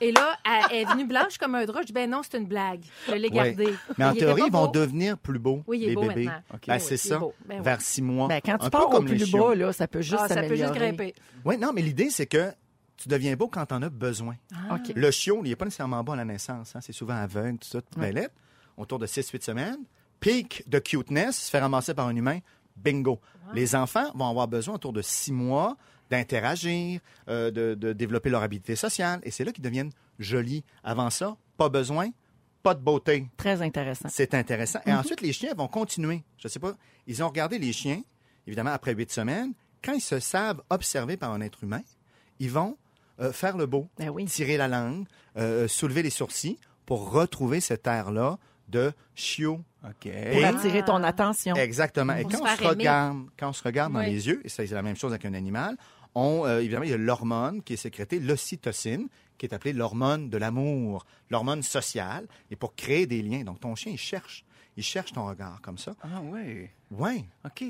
Et là, elle est venue blanche comme un drap. Je dis ben non, c'est une blague. Je l'ai Oui. gardé. Mais en théorie, ils vont beau. devenir plus beaux, Oui, il est les beau bébés. Ben, Oui, c'est ça. Ben oui. Vers six mois. Ben, quand Un tu peu pars au plus bas, là, ça peut juste Ah, ça peut juste grimper. Oui, non, mais l'idée, c'est que tu deviens beau quand tu en as besoin. OK. Le chiot, il n'est pas nécessairement beau à la naissance. hein. C'est souvent aveugle, tout ça, tout. Autour de 6-8 semaines. Pic de cuteness, se fait ramasser par un humain. Bingo. Les enfants vont avoir besoin autour de 6 mois d'interagir, euh, de, de développer leur habileté sociale. Et c'est là qu'ils deviennent jolis. Avant ça, pas besoin, pas de beauté. Très intéressant. C'est intéressant. Mhm. Et ensuite, les chiens vont continuer. Je sais pas, ils ont regardé les chiens, évidemment, après huit semaines. Quand ils se savent observés par un être humain, ils vont euh, faire le beau, Ben oui. tirer la langue, euh, soulever les sourcils pour retrouver cet air-là de chiot. Pour attirer ton attention. Exactement. Et quand se on, se regarde, quand on se regarde dans Oui. les yeux, et ça, c'est la même chose avec un animal, on, euh, évidemment, il y a l'hormone qui est sécrétée, l'ocytocine, qui est appelée l'hormone de l'amour, l'hormone sociale, et pour créer des liens. Donc, ton chien, il cherche. Il cherche ton regard comme ça. Ah oui. Ouais. OK.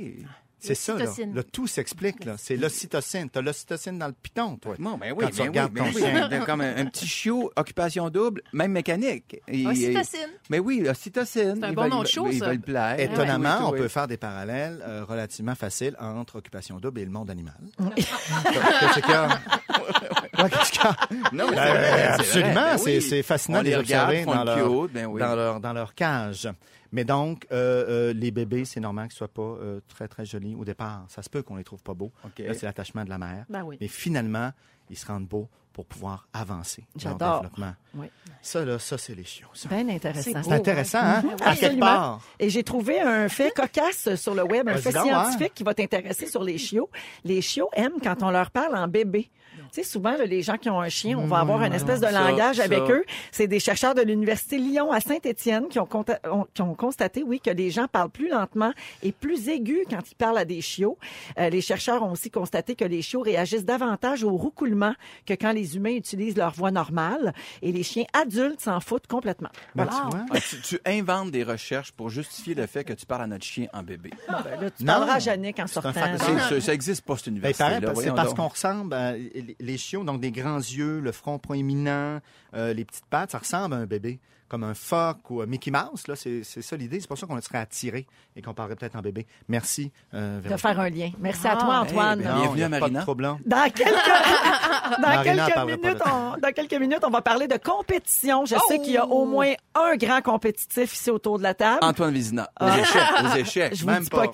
C'est ça, là. Tout s'explique, là. C'est l'ocytocine. T'as l'ocytocine dans le piton, toi. Bon, ben oui, Quand ben tu oui, ben ton oui. chien. C'est Comme un, un petit chiot, occupation double, même mécanique. Ocytocine. Mais oui, l'ocytocine. C'est un il bon nom de Il ça. va le plaire. Étonnamment, Oui, on peut faire des parallèles euh, relativement faciles entre occupation double et le monde animal. Qu'est-ce qu'il y a? Ouais, qu'est-ce qu'il y a? Non, mais c'est vrai, c'est vrai. absolument, Ben c'est oui. c'est fascinant On de les les regarde, observer font dans le leur, cute, ben oui. dans, leur, dans leur cage. Mais donc, euh, euh, les bébés, c'est normal qu'ils soient pas euh, très, très jolis au départ. Ça se peut qu'on les trouve pas beaux. OK. Là, c'est l'attachement de la mère. Ben oui. Mais finalement, ils se rendent beaux pour pouvoir avancer dans leur J'adore. développement. Oui. Ça, là, ça, c'est les chiots. ça. Bien intéressant. C'est intéressant, hein? À quelque Absolument. part. Et j'ai trouvé un fait cocasse sur le web, un fait donc, scientifique qui va t'intéresser sur les chiots. Les chiots aiment quand on leur parle en bébé. Tu sais, souvent, là, les gens qui ont un chien, on va avoir une espèce de Ça, langage ça. avec eux. C'est des chercheurs de l'Université Lyon à Saint-Étienne qui ont, conta- ont- qui ont constaté, oui, que les gens parlent plus lentement et plus aigus quand ils parlent à des chiots. Euh, les chercheurs ont aussi constaté que les chiots réagissent davantage au roucoulement que quand les humains utilisent leur voix normale. Et les chiens adultes s'en foutent complètement. Ben, Voilà. tu? Ah, tu, tu inventes des recherches pour justifier le fait que tu parles à notre chien en bébé. Ben là, tu Non. parleras à Yannick en sortant. ça, ça existe pas, cette Ben, université pareil, parce- c'est parce qu'on ressemble, à- les- chiots, donc des grands yeux, le front proéminent, euh, les petites pattes, ça ressemble à un bébé, comme un phoque ou un Mickey Mouse. Là, c'est, c'est ça l'idée. C'est pour ça qu'on serait attiré et qu'on parlerait peut-être en bébé. Merci. Euh, de faire un lien. Merci à Ah, toi, hey, Antoine. ben, Non, Bienvenue à pas Marina. Dans quelques, dans, quelques minutes, on, dans quelques minutes, on va parler de compétition. Je sais qu'il y a au moins un grand compétitif ici autour de la table. Antoine Vézina. Aux échecs, aux échecs. Je vous même dis pas.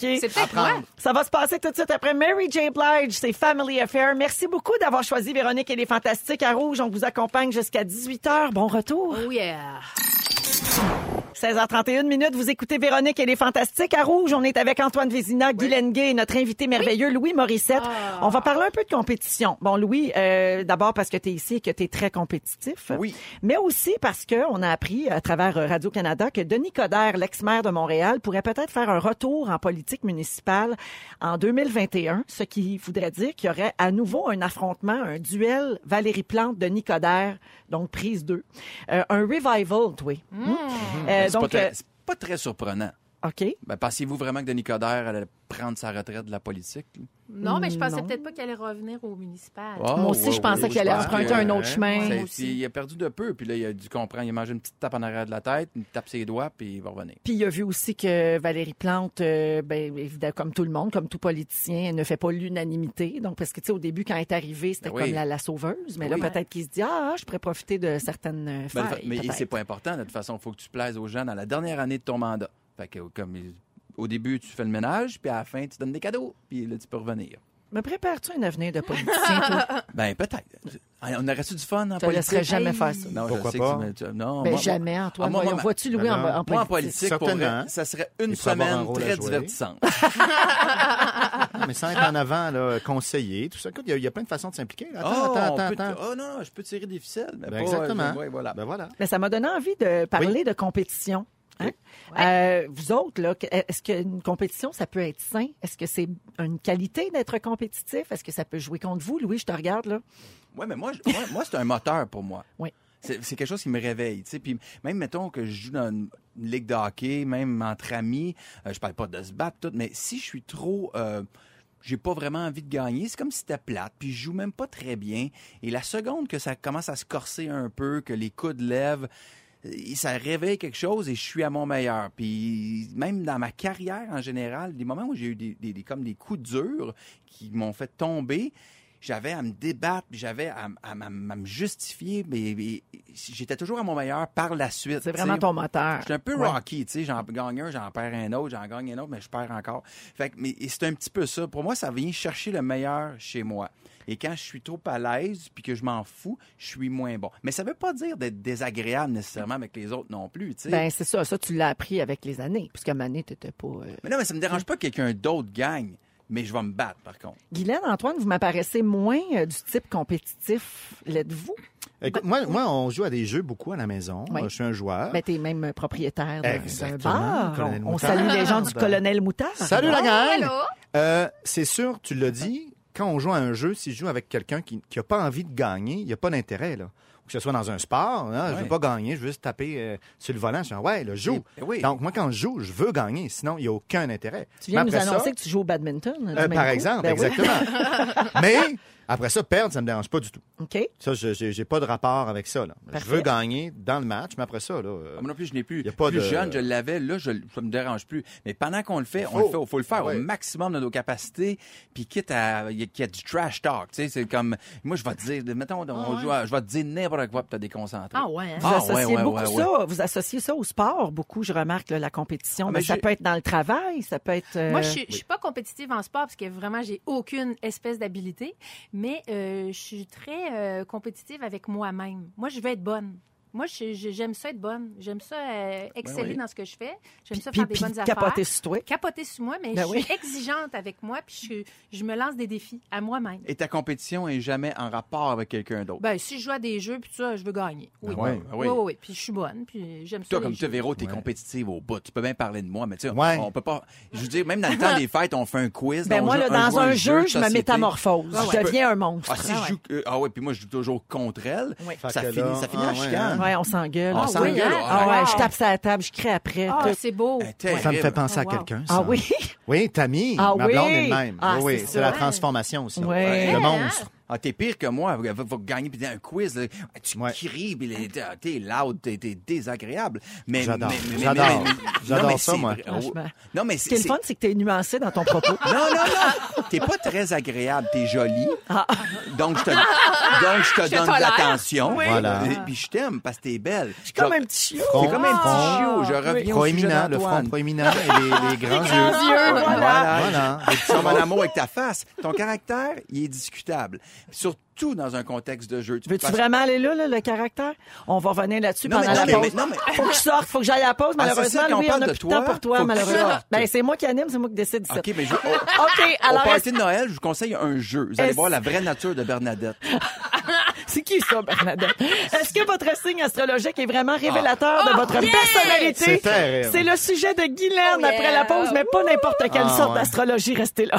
Ça va se passer tout de suite après Mary J. Blige, c'est Family Affair. Merci beaucoup d'avoir choisi Véronique et les Fantastiques à Rouge. On vous accompagne jusqu'à 18h. Bon retour. Oh yeah. 16h31 minutes, vous écoutez Véronique et les Fantastiques à Rouge. On est avec Antoine Vézina, Guy Lenguet et notre invité merveilleux, Louis Morissette. Ah. On va parler un peu de compétition. Bon, Louis, euh, d'abord parce que tu es ici et que tu es très compétitif. Oui. Mais aussi parce que on a appris à travers euh, Radio-Canada que Denis Coderre, l'ex-maire de Montréal, pourrait peut-être faire un retour en politique municipale en 2021, ce qui voudrait dire qu'il y aurait à nouveau un affrontement, un duel Valérie Plante-Denis Coderre, donc prise 2. Euh, un revival, toi. Hmm? Euh, Pas très- euh, c'est pas très surprenant. OK. Ben, Pensez-vous vraiment que Denis Coderre allait prendre sa retraite de la politique? Non, mais je pensais Non. peut-être pas qu'elle allait revenir au municipal. Ah, Moi aussi, ouais, je pensais ouais, qu'il allait pense emprunter que- un autre chemin. Moi aussi. Il a perdu de peu, puis là, il a dû comprendre. Il a mangé une petite tape en arrière de la tête, une tape ses doigts, puis il va revenir. Puis il a vu aussi que Valérie Plante, euh, ben, évidemment, comme tout le monde, comme tout politicien, elle ne fait pas l'unanimité. Donc, parce que, tu sais, au début, quand elle est arrivée, c'était Ben oui. comme la, la sauveuse. Mais là, peut-être qu'il se dit, ah, je pourrais profiter de certaines euh, Ben, failles. mais peut-être. c'est pas important. De toute façon, il faut que tu plaises aux gens dans la dernière année de ton mandat. Fait que, comme au début, tu fais le ménage, puis à la fin, tu donnes des cadeaux, puis là, tu peux revenir. Me prépares-tu un avenir de politicien, toi? Ben, peut-être. On aurait-tu du fun en Je te politique? laisserais jamais faire ça. Non, Pourquoi je sais pas? que tu non, Ben, moi- jamais, Antoine. Ah, moi, Vois-tu, Louis, en, en non. Moi, en politique? politique, pour ça serait une un semaine à très divertissante. Mais sans être en avant, là, conseiller, tout ça. Écoute, il y y, a plein de façons de s'impliquer. Attends, oh, attends, attends, peut- attends. oh non, je peux tirer des ficelles. Mais Ben, pas, exactement. euh, ouais, voilà. Ben voilà. Mais ça m'a donné envie de parler de compétition. Euh, vous autres, là, est-ce qu'une compétition, ça peut être sain? Est-ce que c'est une qualité d'être compétitif? Est-ce que ça peut jouer contre vous? Louis, je te regarde, là. Ouais, mais moi, je- moi, moi, c'est un moteur pour moi. Oui. C'est quelque chose qui me réveille. tu sais. Puis même, mettons que je joue dans une, une ligue de hockey, même entre amis, euh, je parle pas de se battre, tout, mais si je suis trop... euh, j'ai pas vraiment envie de gagner. C'est comme si c'était plate, puis je joue même pas très bien. Et la seconde que ça commence à se corser un peu, que les coudes lèvent, ça réveille quelque chose et je suis à mon meilleur. Puis même dans ma carrière en général, des moments où j'ai eu des, des- des- comme des coups durs qui m'ont fait tomber, j'avais à me débattre, j'avais à, à- à- à me justifier, mais, mais j'étais toujours à mon meilleur par la suite. C'est vraiment ton moteur. J'étais un peu Ouais. Rocky, tu sais, j'en gagne un, j'en perds un autre, j'en gagne un autre, mais je perds encore. Fait que, mais c'est un petit peu ça. Pour moi, ça vient chercher le meilleur chez moi. Et quand je suis trop à l'aise puis que je m'en fous, je suis moins bon. Mais ça veut pas dire d'être désagréable nécessairement avec les autres non plus, tu sais. Ben, c'est ça. Ça, tu l'as appris avec les années. Puisqu'à un année, t'étais pas... euh, mais non, mais ça me dérange pas que quelqu'un d'autre gagne, mais je vais me battre par contre. Guylaine, Antoine, vous m'apparaissez moins euh, du type compétitif. L'êtes-vous? Écoute, moi, moi, on joue à des jeux beaucoup à la maison. Oui. Euh, Je suis un joueur. Ben, t'es même propriétaire d'un- bar. On, salue les gens du Colonel Moutarde. Salut la Oh, gang! Euh, c'est sûr, tu l'as dit, quand on joue à un jeu, si je joue avec quelqu'un qui n'a pas envie de gagner, il n'y a pas d'intérêt. Là. que ce soit dans un sport, hein, je Ouais. veux pas gagner, je veux juste taper euh, sur le volant. Je dis, ouais, le joue. Eh oui. Donc, moi, quand je joue, je veux gagner. Sinon, il n'y a aucun intérêt. Tu viens nous ça, annoncer que tu joues au badminton. du euh, par coup? exemple, Ben oui. exactement. Mais après ça, perdre, ça me dérange pas du tout. OK. Ça, je j'ai j'ai pas de rapport avec ça. Là. Je veux gagner dans le match, mais après ça, là, euh, Ah, Moi non plus, je n'ai plus. Y a pas plus de- jeune, je l'avais. Là, je, ça me dérange plus. Mais pendant qu'on le fait, on Faut. le fait. faut le faire Ouais. au maximum de nos capacités. Puis quitte à y a- qu'il y a du trash talk. Tu sais, c'est comme moi, je vais te dire, mettons, on joue à- je vais te dire n'importe quoi pour te déconcentrer. Ah ouais. hein? Vous Ah, associez ouais, beaucoup ouais, ça. Vous associez ça au sport, beaucoup, je remarque, là, la compétition. Ah, mais mais ça peut être dans le travail, ça peut être. euh, Moi, je suis, je suis pas compétitive en sport parce que vraiment, j'ai aucune espèce d'habilité, mais euh, je suis très euh, compétitive avec moi-même. Moi, je veux être bonne. Moi, j'aime ça être bonne. J'aime ça euh, exceller Ben oui. dans ce que je fais. J'aime ça puis, faire des bonnes affaires. capoter sur toi. Capoter sur moi, mais Ben je oui. suis exigeante avec moi, puis je, je me lance des défis à moi-même. Et ta compétition est jamais en rapport avec quelqu'un d'autre. Ben, si je joue à des jeux, puis tout ça, je veux gagner. Oui. Ah ouais, ah oui, oui. oui, oui. Puis je suis bonne, puis j'aime ça. Toi, comme toi, Véro, t'es compétitive au bout. Tu peux bien parler de moi, mais tu sais, Ouais. on peut pas. Je veux dire, même dans le temps des fêtes, on fait un quiz. Ben moi, là, dans un jeu, je me métamorphose. Ah Je ouais. deviens un monstre. Ah, si je joue, euh, ah ouais, puis moi, je joue toujours contre elle. Ça, finit, là, ça finit ah en ouais, chicane. Ouais, on s'engueule. On Ah s'engueule. oui, hein? Ah ouais, Wow. je tape sur la table, je crie après. Ah, tout. c'est beau. Terrible. ça me fait penser Oh, à wow. quelqu'un. ça. Ah oui? Oui, Tammy, Ah ma oui? blonde est de même. Ah, oui, oui, c'est c'est la transformation aussi. Ouais. Le monstre. Ah, t'es pire que moi. Vous, vous- vous gagnez puis un quiz. là, tu Ouais. cries, puis les- t'es t'es loud, t'es t'es désagréable. Mais, J'adore. mais- mais- J'adore. mais- mais- J'adore non, mais ça, c'est moi. Franchement. Non, mais Ce qui est c'est... le fun, c'est que tu es nuancé dans ton propos. Non, non, non. T'es pas très agréable. T'es jolie. Ah. Donc, je te, donc, je te donne de l'attention. Voilà. Et puis, je t'aime parce que t'es belle. Je suis comme un petit chiot. T'es comme un petit chiot. Je reviens au sujet proéminent, le front proéminent et les, les grands yeux. yeux, voilà. Voilà. Et tu en amour avec ta face. Ton caractère, il est discutable. Surtout dans un contexte de jeu. Tu Veux-tu parce- vraiment aller là, là, le caractère? On va revenir là-dessus Non, pendant mais- la non, mais- pause. mais- non, mais- Faut que je sorte, faut que j'aille à la pause, Ah, malheureusement. qu'on Louis, on parle a de plus de temps toi. pour toi, Faut que tu malheureusement. sortes. Ben, c'est moi qui anime, c'est moi qui décide ça. OK, mais je, au, OK, au alors, party de Noël, je vous conseille un jeu. Vous allez Est-ce- voir la vraie nature de Bernadette. c'est qui ça, Bernadette? Est-ce que votre signe astrologique est vraiment Ah. révélateur de votre personnalité? C'est terrible. C'est le sujet de Guylaine Oh, yeah. après la pause, mais pas n'importe quelle Ah, sorte ouais. d'astrologie. Restez là.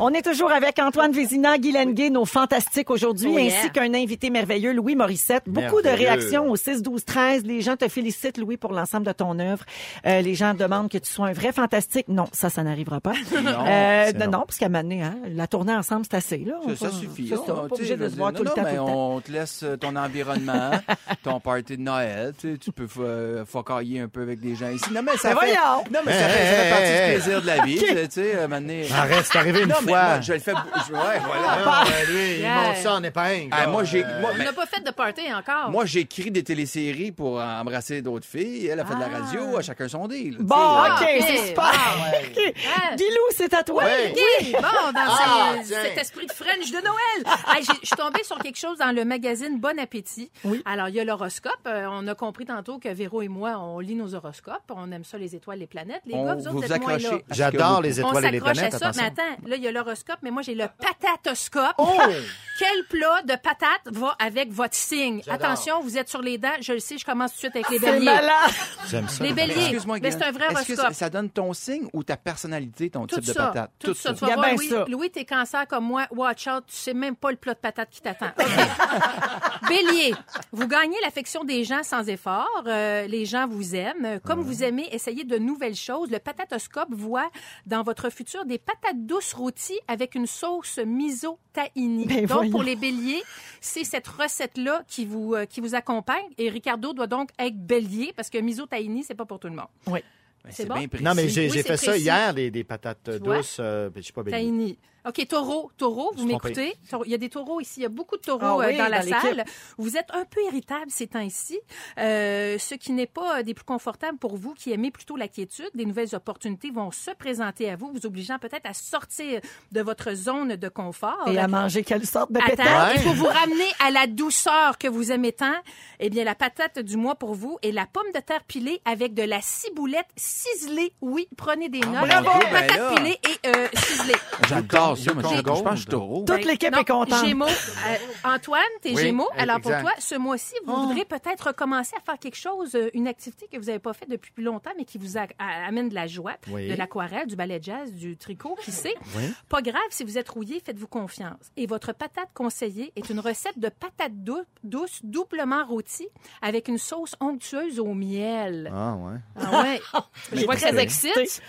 On est toujours avec Antoine Vézina, Guylaine Gay, nos fantastiques aujourd'hui, Oh, yeah. ainsi qu'un invité merveilleux, Louis Morissette. Beaucoup de réactions au 6, 12, 13. Les gens te félicitent, Louis, pour l'ensemble de ton œuvre. Euh, les gens demandent que tu sois un vrai fantastique. Non, ça, ça n'arrivera pas. Non, Euh, non, parce qu'à donné, hein, la tournée ensemble, c'est assez, là. On Ça, ça suffit. C'est pas obligé de se voir tout le temps, non, tout le mais temps. on te laisse euh, ton environnement, ton party de Noël. Tu, sais, tu peux focailler un peu avec des gens ici. Non, mais ça Mais fait, voyons! non, mais ça, Hey, fait, ça fait hey, partie hey, du plaisir de la vie. Tu sais, Arrête, c'est arrivé une fois. moi, je le fais. je- ouais, voilà. Ah, ben, lui, il Yeah. monte ça en épingle. Ah, moi, j'ai, moi, On mais- n'a pas fait de party encore. moi, j'écris des téléséries pour embrasser d'autres filles. Elle a fait de la radio, à chacun son deal. tu Bon, sais, OK, Ah, ok. c'est super. OK. Ah. Guilou, c'est à toi. Ouais. Oui, bon, dans Ah, ce- tiens. cet esprit de French de Noël. Hey, j'ai- Je suis tombée sur quelque chose dans le magazine Bon Appétit. Oui. Alors, il y a l'horoscope. Euh, on a compris tantôt que Véro et moi, on lit nos horoscopes. On aime ça, les étoiles, les planètes. Les On gars, vous autres, vous vous êtes moins là. accrochez. J'adore les On étoiles et les s'accroche à planètes. ça, mais attention. attends, là, il y a l'horoscope, mais moi, j'ai le patatoscope. Oh! Quel plat de patates va avec votre signe? Attention, vous êtes sur les dents. Je le sais, je commence tout de suite avec les béliers. malade. J'aime ça. Les béliers. Excuse-moi, Mais c'est un vrai Est-ce que horoscope. ça, ça donne ton signe ou ta personnalité, ton Tout type de ça, patate? tout, ça. Tu vas a voir, Louis, t'es cancer comme moi. Watch out, tu sais même pas le plat de patate qui t'attend. OK. Bélier, vous gagnez l'affection des gens sans effort. Euh, les gens vous aiment. Comme vous aimez essayer de nouvelles choses, le patatoscope voit dans votre futur des patates douces rôties avec une sauce miso tahini. Ben donc, voyons. pour les béliers, c'est cette recette-là qui vous, euh, qui vous accompagne. Et Ricardo doit donc être bélier parce que miso tahini, c'est pas pour tout le monde. Oui. Ben, C'est bon? bien précis. Non, mais j'ai Oui, fait ça hier, des, des patates douces. euh, je sais pas, bélier. Tahini. OK, taureau, taureau, vous m'écoutez? Il y a des taureaux ici. Il y a beaucoup de taureaux Ah oui, euh, dans la dans salle. Vous êtes un peu irritable ces temps-ci, euh, ce qui n'est pas des plus confortables pour vous qui aimez plutôt la quiétude. Des nouvelles opportunités vont se présenter à vous, vous obligeant peut-être à sortir de votre zone de confort. Et à manger quelle sorte de pétard? il faut vous ramener à la douceur que vous aimez tant. Eh bien, la patate du mois pour vous est la pomme de terre pilée avec de la ciboulette ciselée. Oui, prenez des notes. bravo! Ben Patate là. pilée et euh, ciselée. J'adore mais Je pense que je suis taureau. Toute l'équipe Non, est contente. Gémeaux. Euh, Antoine, t'es Oui, Gémeaux. Alors pour toi, ce mois-ci, vous voudrez peut-être commencer à faire quelque chose, euh, une activité que vous n'avez pas faite depuis plus longtemps, mais qui vous a- a- amène de la joie, Oui. de l'aquarelle, du ballet jazz, du tricot, qui sait. Pas grave, si vous êtes rouillé, faites-vous confiance. Et votre patate conseillée est une recette de patate dou- douce, doublement rôtie, avec une sauce onctueuse au miel. Ah, ouais. Ah ouais. Je vois que ça vous excite.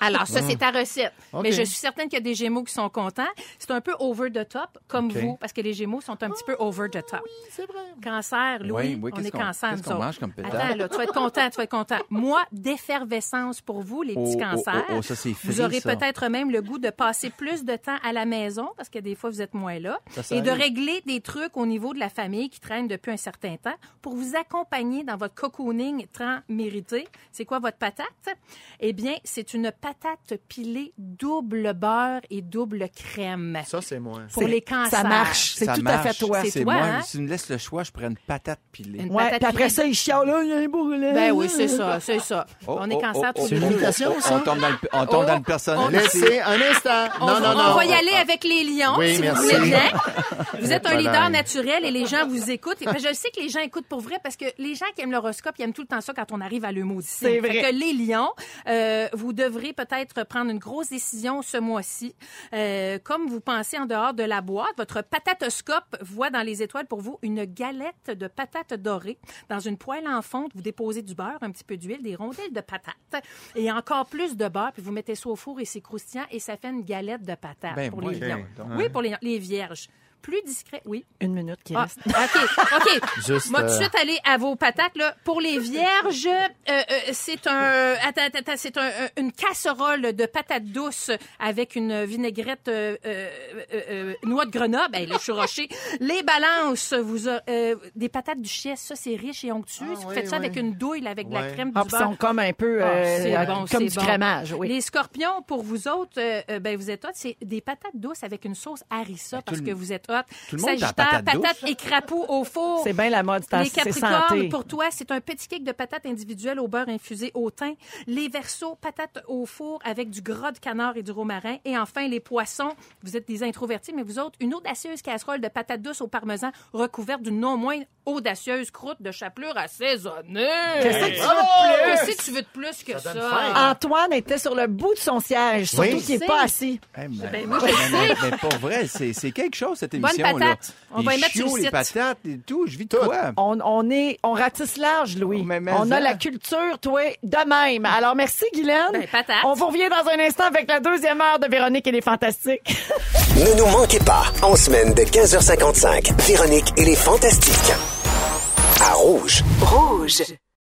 Alors, ça, c'est ta recette. OK. Mais je suis certaine qu'il y a des Gémeaux qui sont contents. C'est un peu over the top, comme vous, parce que les Gémeaux sont un petit peu over the top. c'est vrai. Cancer, Louis, Oui, oui, on est cancer, nous autres. mange comme pétard? Attends, là, tu vas être content, tu vas être content. Moi, d'effervescence pour vous, les petits Oh, oh, cancers. oh, oh, ça, c'est vous aurez peut-être même le goût de passer plus de temps à la maison, parce que des fois, vous êtes moins là, Ça, et de régler des trucs au niveau de la famille qui traînent depuis un certain temps pour vous accompagner dans votre cocooning temps mérité. C'est quoi votre patate? Eh bien, c'est une patate pilée double beurre et double crème. Ça, c'est moi. Pour C'est- les cancers. Ça marche. C'est tout à fait marche. toi. C'est C'est toi, moi. hein? Si tu me laisses le choix, je prends une patate pilée. Une Ouais, patate puis après pilée. ça, il chiale, là, il y a un bourrelet. Ben oui, c'est ça, c'est ça. Oh, on est oh, cancer oh, tous oh, les une ça? On tombe dans le, on tombe Oh, dans le personnel. on- ici. Laissez un instant. On, non, non, on non. va y aller avec les lions, Oui, si merci. vous voulez bien. Vous êtes un leader naturel et les gens vous écoutent. Et ben, je sais que les gens écoutent pour vrai parce que les gens qui aiment l'horoscope, ils aiment tout le temps ça quand on arrive à le mot C'est vrai. que les lions, euh, vous devrez peut-être prendre une grosse décision ce mois-ci. Euh, comme vous pensez en dehors de la boîte, votre patatoscope voit dans les étoiles pour vous une galette de patates dorées dans une poêle en fonte. Vous déposez du beurre, un petit peu d'huile, des rondelles de patates et encore plus de beurre. Puis vous mettez ça au four et c'est croustillant et ça fait une galette de patates Ben, pour moi, les donc. Oui, pour les, les vierges. Plus discret, oui. Une minute qui Ah, reste. OK, OK. Juste, Moi, tout de euh, suite aller à vos patates. Là. Pour les vierges, euh, euh, c'est un, attends, attends, attends, c'est un- un- une casserole de patates douces avec une vinaigrette euh, euh, noix de Grenoble. Je suis rochée. Les balances, vous a- euh, des patates duchesse, ça, c'est riche et onctueux. Ah, vous oui, faites ça oui. avec une douille, là, avec de la crème, Ah, du beurre. sont comme un peu Ah, c'est bon, comme du bon. crémage, oui. Les scorpions, pour vous autres, ben, vous êtes hot, c'est des patates douces avec une sauce harissa parce le- que vous êtes hot. tout le monde patates douces. et crapauds au four. C'est bien la mode, c'est Les Capricornes, pour toi, c'est un petit cake de patates individuelles au beurre infusé au thym. Les Verseaux, patates au four avec du gras de canard et du romarin. Et enfin, les Poissons, vous êtes des introvertis, mais vous autres, une audacieuse casserole de patates douces au parmesan recouverte d'une non moins audacieuse croûte de chapelure assaisonnée. Qu'est-ce que tu veux de Oh! Qu'est-ce que tu veux de plus que ça? Antoine était sur le bout de son siège, surtout Oui. qu'il n'est pas assis. Hey, mais, Ben, moi, je mais- sais. mais- mais pour vrai, c'est c'est quelque chose, cette Bonne patate. On va y mettre sur le chiots, les patates et tout. Je vis de Tout. quoi? On, on est, on ratisse large, Louis. Mais- mais on a ça. la culture, toi, de même. Alors, merci, Guylaine. Ben, patate. On vous revient dans un instant avec la deuxième heure de Véronique et les Fantastiques. Ne nous manquez pas, en semaine de 15h55, Véronique et les Fantastiques. À Rouge. Rouge.